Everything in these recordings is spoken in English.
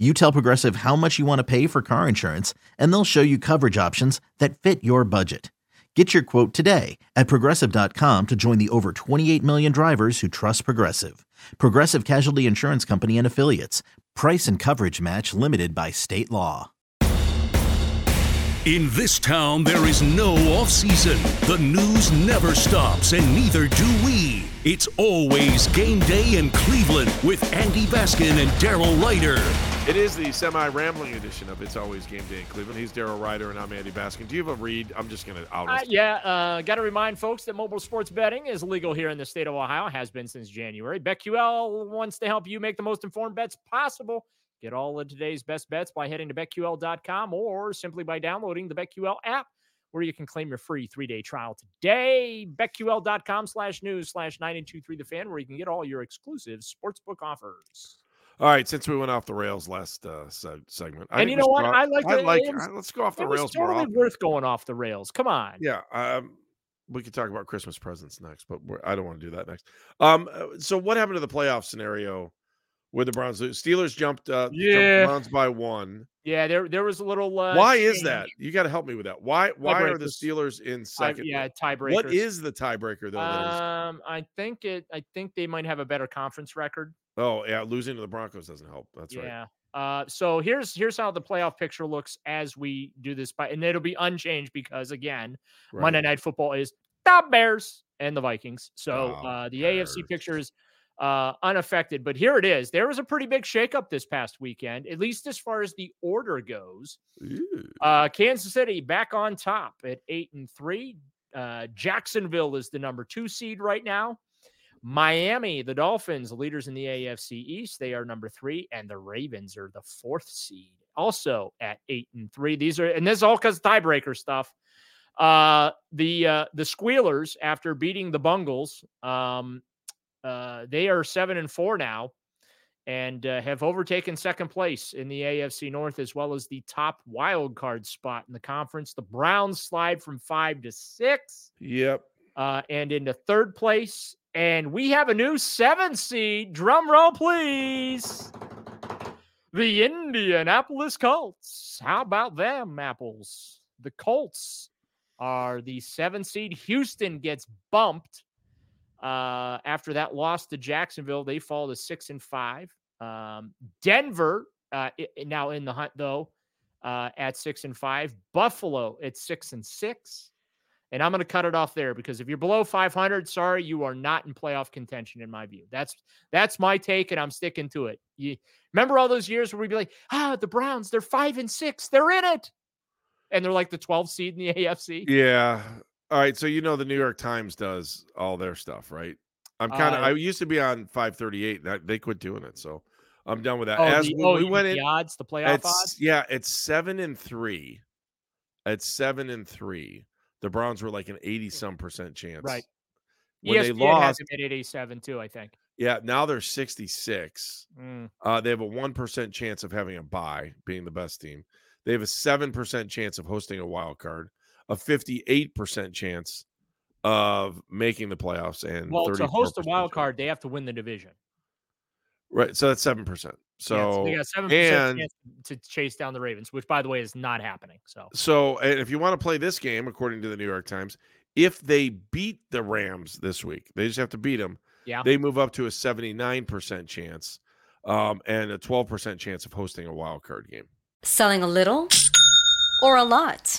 You tell Progressive how much you want to pay for car insurance, and they'll show you coverage options that fit your budget. Get your quote today at progressive.com to join the over 28 million drivers who trust Progressive. Progressive Casualty Insurance Company and Affiliates. Price and coverage match limited by state law. In this town, there is no off season. The news never stops, and neither do we. It's always game day in Cleveland with Andy Baskin and Daryl Ruiter. It is the semi-rambling edition of It's Always Game Day in Cleveland. He's Daryl Ruiter, and I'm Andy Baskin. Do you have a read? I'm just going to out. Uh, yeah, uh, got to remind folks that mobile sports betting is legal here in the state of Ohio. Has been since January. BetQL wants to help you make the most informed bets possible. Get all of today's best bets by heading to betql.com or simply by downloading the BetQL app, where you can claim your free three-day trial today. BetQL.com slash news slash 923 the fan, where you can get all your exclusive sportsbook offers. All right, since we went off the rails last uh, se- segment, I and you know what? I like. I like. Was, uh, let's go off the rails. Totally worth going off the rails. Come on. Yeah. Um, we could talk about Christmas presents next, but I don't want to do that next. Um, so what happened to the playoff scenario with the Browns? The Steelers jumped. Uh, yeah. Jumped Browns by one. Yeah, there there was a little. Uh, why change. is that? You got to help me with that. Why why are the Steelers in second? yeah, tiebreaker. What is the tiebreaker though? Um, I think it. I think they might have a better conference record. Oh yeah, losing to the Broncos doesn't help. That's yeah. right. Yeah. Uh, so here's here's how the playoff picture looks as we do this, by, and it'll be unchanged because again, right. Monday Night Football is the Bears and the Vikings. So oh, uh, the Bears. AFC picture is uh, unaffected. But here it is. There was a pretty big shakeup this past weekend, at least as far as the order goes. Uh, Kansas City back on top at eight and three. Uh, Jacksonville is the number two seed right now. Miami, the Dolphins, leaders in the AFC East, they are number three, and the Ravens are the fourth seed, also at eight and three. These are, and this is all because tiebreaker stuff. Uh, the uh, the Squealers, after beating the Bungles, um, uh, they are seven and four now, and uh, have overtaken second place in the AFC North as well as the top wild card spot in the conference. The Browns slide from five to six. Yep. Uh, and into third place and we have a new seven seed. Drum roll, please. The Indianapolis Colts. How about them apples? The Colts are the seven seed. Houston gets bumped uh, after that loss to Jacksonville. They fall to six and five. Um, Denver uh, now in the hunt though uh, at six and five. Buffalo at six and six. And I'm going to cut it off there because if you're below 500, sorry, you are not in playoff contention in my view. That's that's my take, and I'm sticking to it. You remember all those years where we'd be like, ah, the Browns, they're five and six, they're in it, and they're like the 12 seed in the AFC. Yeah. All right. So you know the New York Times does all their stuff, right? I'm kind of. Uh, I used to be on 538. That they quit doing it, so I'm done with that. Oh, As the, we, oh, we went the in, odds, the playoff odds. Yeah, it's seven and three. It's seven and three the Browns were like an 80 some percent chance. Right. When ESPN they lost, at 87 too, I think. Yeah, now they're 66. Mm. Uh, they have a 1% chance of having a bye, being the best team. They have a 7% chance of hosting a wild card, a 58% chance of making the playoffs and well to host a wild card they have to win the division Right. So that's seven percent. So, yeah, so they got seven percent chance to chase down the Ravens, which by the way is not happening. So so and if you want to play this game, according to the New York Times, if they beat the Rams this week, they just have to beat them. Yeah. They move up to a 79% chance um, and a 12% chance of hosting a wild card game. Selling a little or a lot?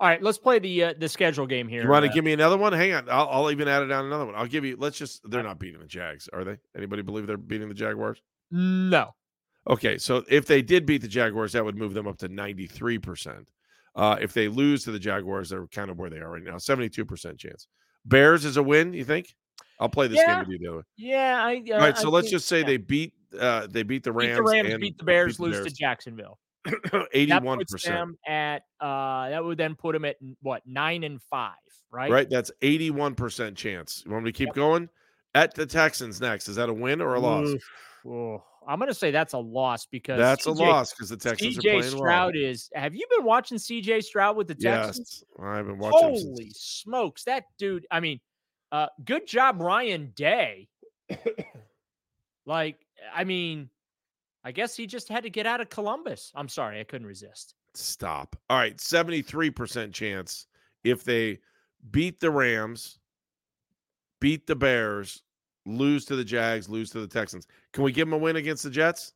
All right, let's play the uh, the schedule game here. You want to uh, give me another one? Hang on. I'll, I'll even add it down another one. I'll give you, let's just, they're not beating the Jags, are they? Anybody believe they're beating the Jaguars? No. Okay. So if they did beat the Jaguars, that would move them up to 93%. Uh, if they lose to the Jaguars, they're kind of where they are right now, 72% chance. Bears is a win, you think? I'll play this Yeah. game with you the other way. Yeah, I. Uh, All right, so I let's think- just say yeah. they beat uh they beat the beat Rams, the Rams, and beat the Bears, the lose to Jacksonville. 81%. That puts them at uh that would then put them at what nine and five, right? Right? That's 81% chance. You want me to keep going? At the Texans next. Is that a win or a loss? Oh, I'm gonna say that's a loss because That's a loss because the Texans are CJ playing Stroud well. is. Have you been watching CJ Stroud with the Texans? Yes, I've been watching. him Holy smokes, that dude! I mean, uh, good job, Ryan Day. like, I mean, I guess he just had to get out of Columbus. I'm sorry, I couldn't resist. Stop. All right, 73% chance if they beat the Rams, beat the Bears, lose to the Jags, lose to the Texans. Can we give them a win against the Jets?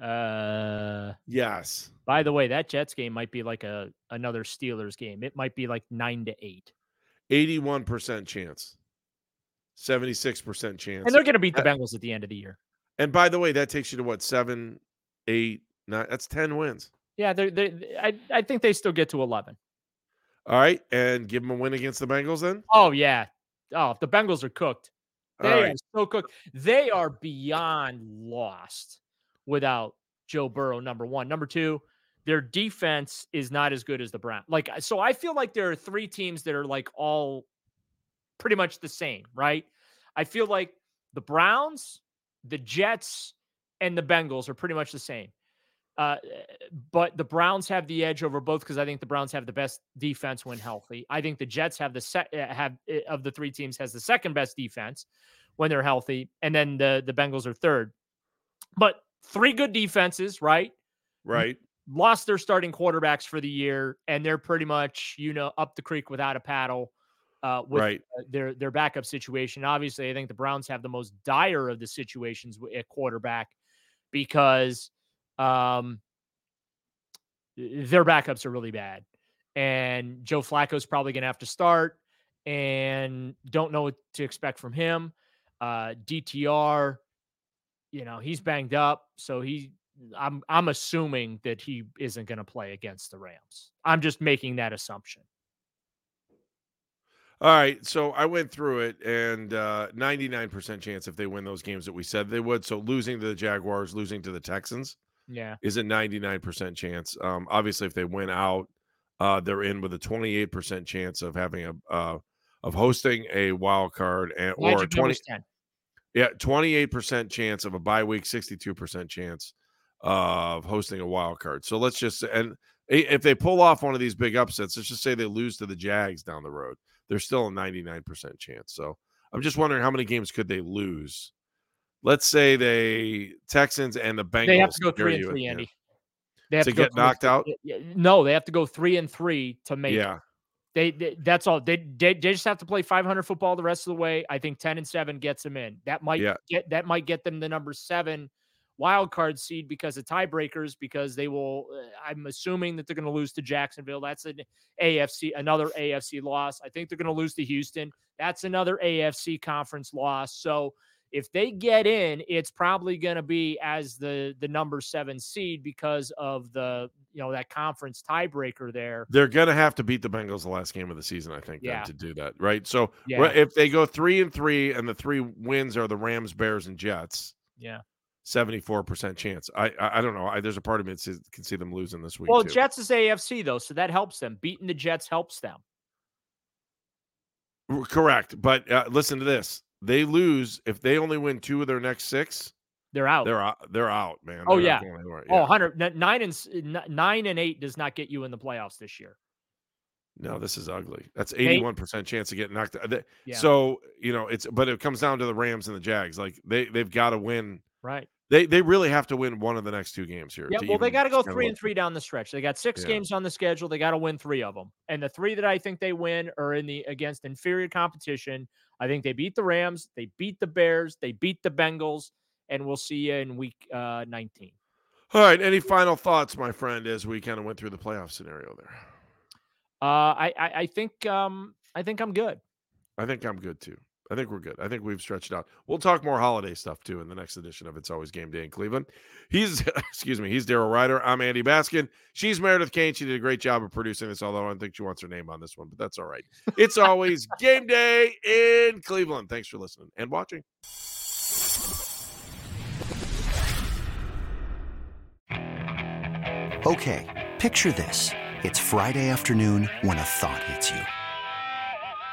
Uh, Yes. by the way, that Jets game might be like a another Steelers game. It might be like nine to eight, 81% chance. 76% chance. and they're going to beat the Bengals at the end of the year. And by the way, that takes you to what? Seven, eight, nine. That's 10 wins. Yeah, they're, they I I think they still get to eleven. All right. And give them a win against the Bengals then? Oh yeah. Oh, the Bengals are cooked. They All are so cooked. They are beyond lost without Joe Burrow. Number one, number two, their defense is not as good as the Browns. Like so, I feel like there are three teams that are like all pretty much the same, right? I feel like the Browns, the Jets, and the Bengals are pretty much the same. Uh, but the Browns have the edge over both because I think the Browns have the best defense when healthy. I think the Jets have the set uh, have uh, of the three teams has the second best defense when they're healthy, and then the the Bengals are third. But three good defenses, right? Right. Lost their starting quarterbacks for the year, and they're pretty much you know up the creek without a paddle. Uh, with Right. uh, their their backup situation. Obviously, I think the Browns have the most dire of the situations at quarterback because um, their backups are really bad, and Joe Flacco's probably going to have to start, and don't know what to expect from him. Uh, DTR, you know, he's banged up, so he. I'm I'm assuming that he isn't going to play against the Rams. I'm just making that assumption. All right, so I went through it, and uh, 99% chance if they win those games that we said they would. So losing to the Jaguars, losing to the Texans Yeah. is a 99% chance. Um, obviously, if they win out, uh, they're in with a 28% chance of having a uh, of hosting a wild card and or a 20 yeah 28% chance of a bye week, 62% chance of hosting a wild card. So let's just and if they pull off one of these big upsets, let's just say they lose to the Jags down the road, there's still a 99% chance. So I'm just wondering how many games could they lose? Let's say they Texans and the Bengals. They have to go three and three, Andy. They have to, to get knocked out. No, they have to go three and three to make. Yeah. They, they, that's all. They, they, they just have to play 500 football the rest of the way. I think 10 and seven gets them in. That might yeah. get that might get them the number seven wild card seed because of tiebreakers. Because they will. Uh, I'm assuming that they're going to lose to Jacksonville. That's an AFC another AFC loss. I think they're going to lose to Houston. That's another AFC conference loss. So if they get in, it's probably going to be as the the number seven seed because of the you know that conference tiebreaker there. They're going to have to beat the Bengals the last game of the season, I think, yeah. to do that, right? So yeah. if they go three and three, and the three wins are the Rams, Bears, and Jets, yeah. 74% chance. I, I, I don't know. I, there's a part of me that can see them losing this week. Well, too. Jets is AFC though, so that helps them. Beating the Jets helps them. Correct, but uh, listen to this: they lose if they only win two of their next six. They're out. They're out. They're out, man. Oh they're yeah. yeah. Oh, 100 nine and nine and eight does not get you in the playoffs this year. No, this is ugly. That's eighty-one percent chance of getting knocked out. Yeah. So you know it's, but it comes down to the Rams and the Jags. Like they they've got to win. Right. They they really have to win one of the next two games here. Yeah, well, they got to go three and three down the stretch. They got six yeah. games on the schedule. They got to win three of them, and the three that I think they win are in the against inferior competition. I think they beat the Rams, they beat the Bears, they beat the Bengals, and we'll see you in Week uh, 19. All right. Any final thoughts, my friend, as we kind of went through the playoff scenario there? Uh, I, I I think um I think I'm good. I think I'm good too. I think we're good. I think we've stretched out. We'll talk more holiday stuff too in the next edition of It's Always Game Day in Cleveland. He's, excuse me, he's Daryl Ruiter. I'm Andy Baskin. She's Meredith Kane. She did a great job of producing this, although I don't think she wants her name on this one, but that's all right. It's always game day in Cleveland. Thanks for listening and watching. Okay, picture this. It's Friday afternoon when a thought hits you.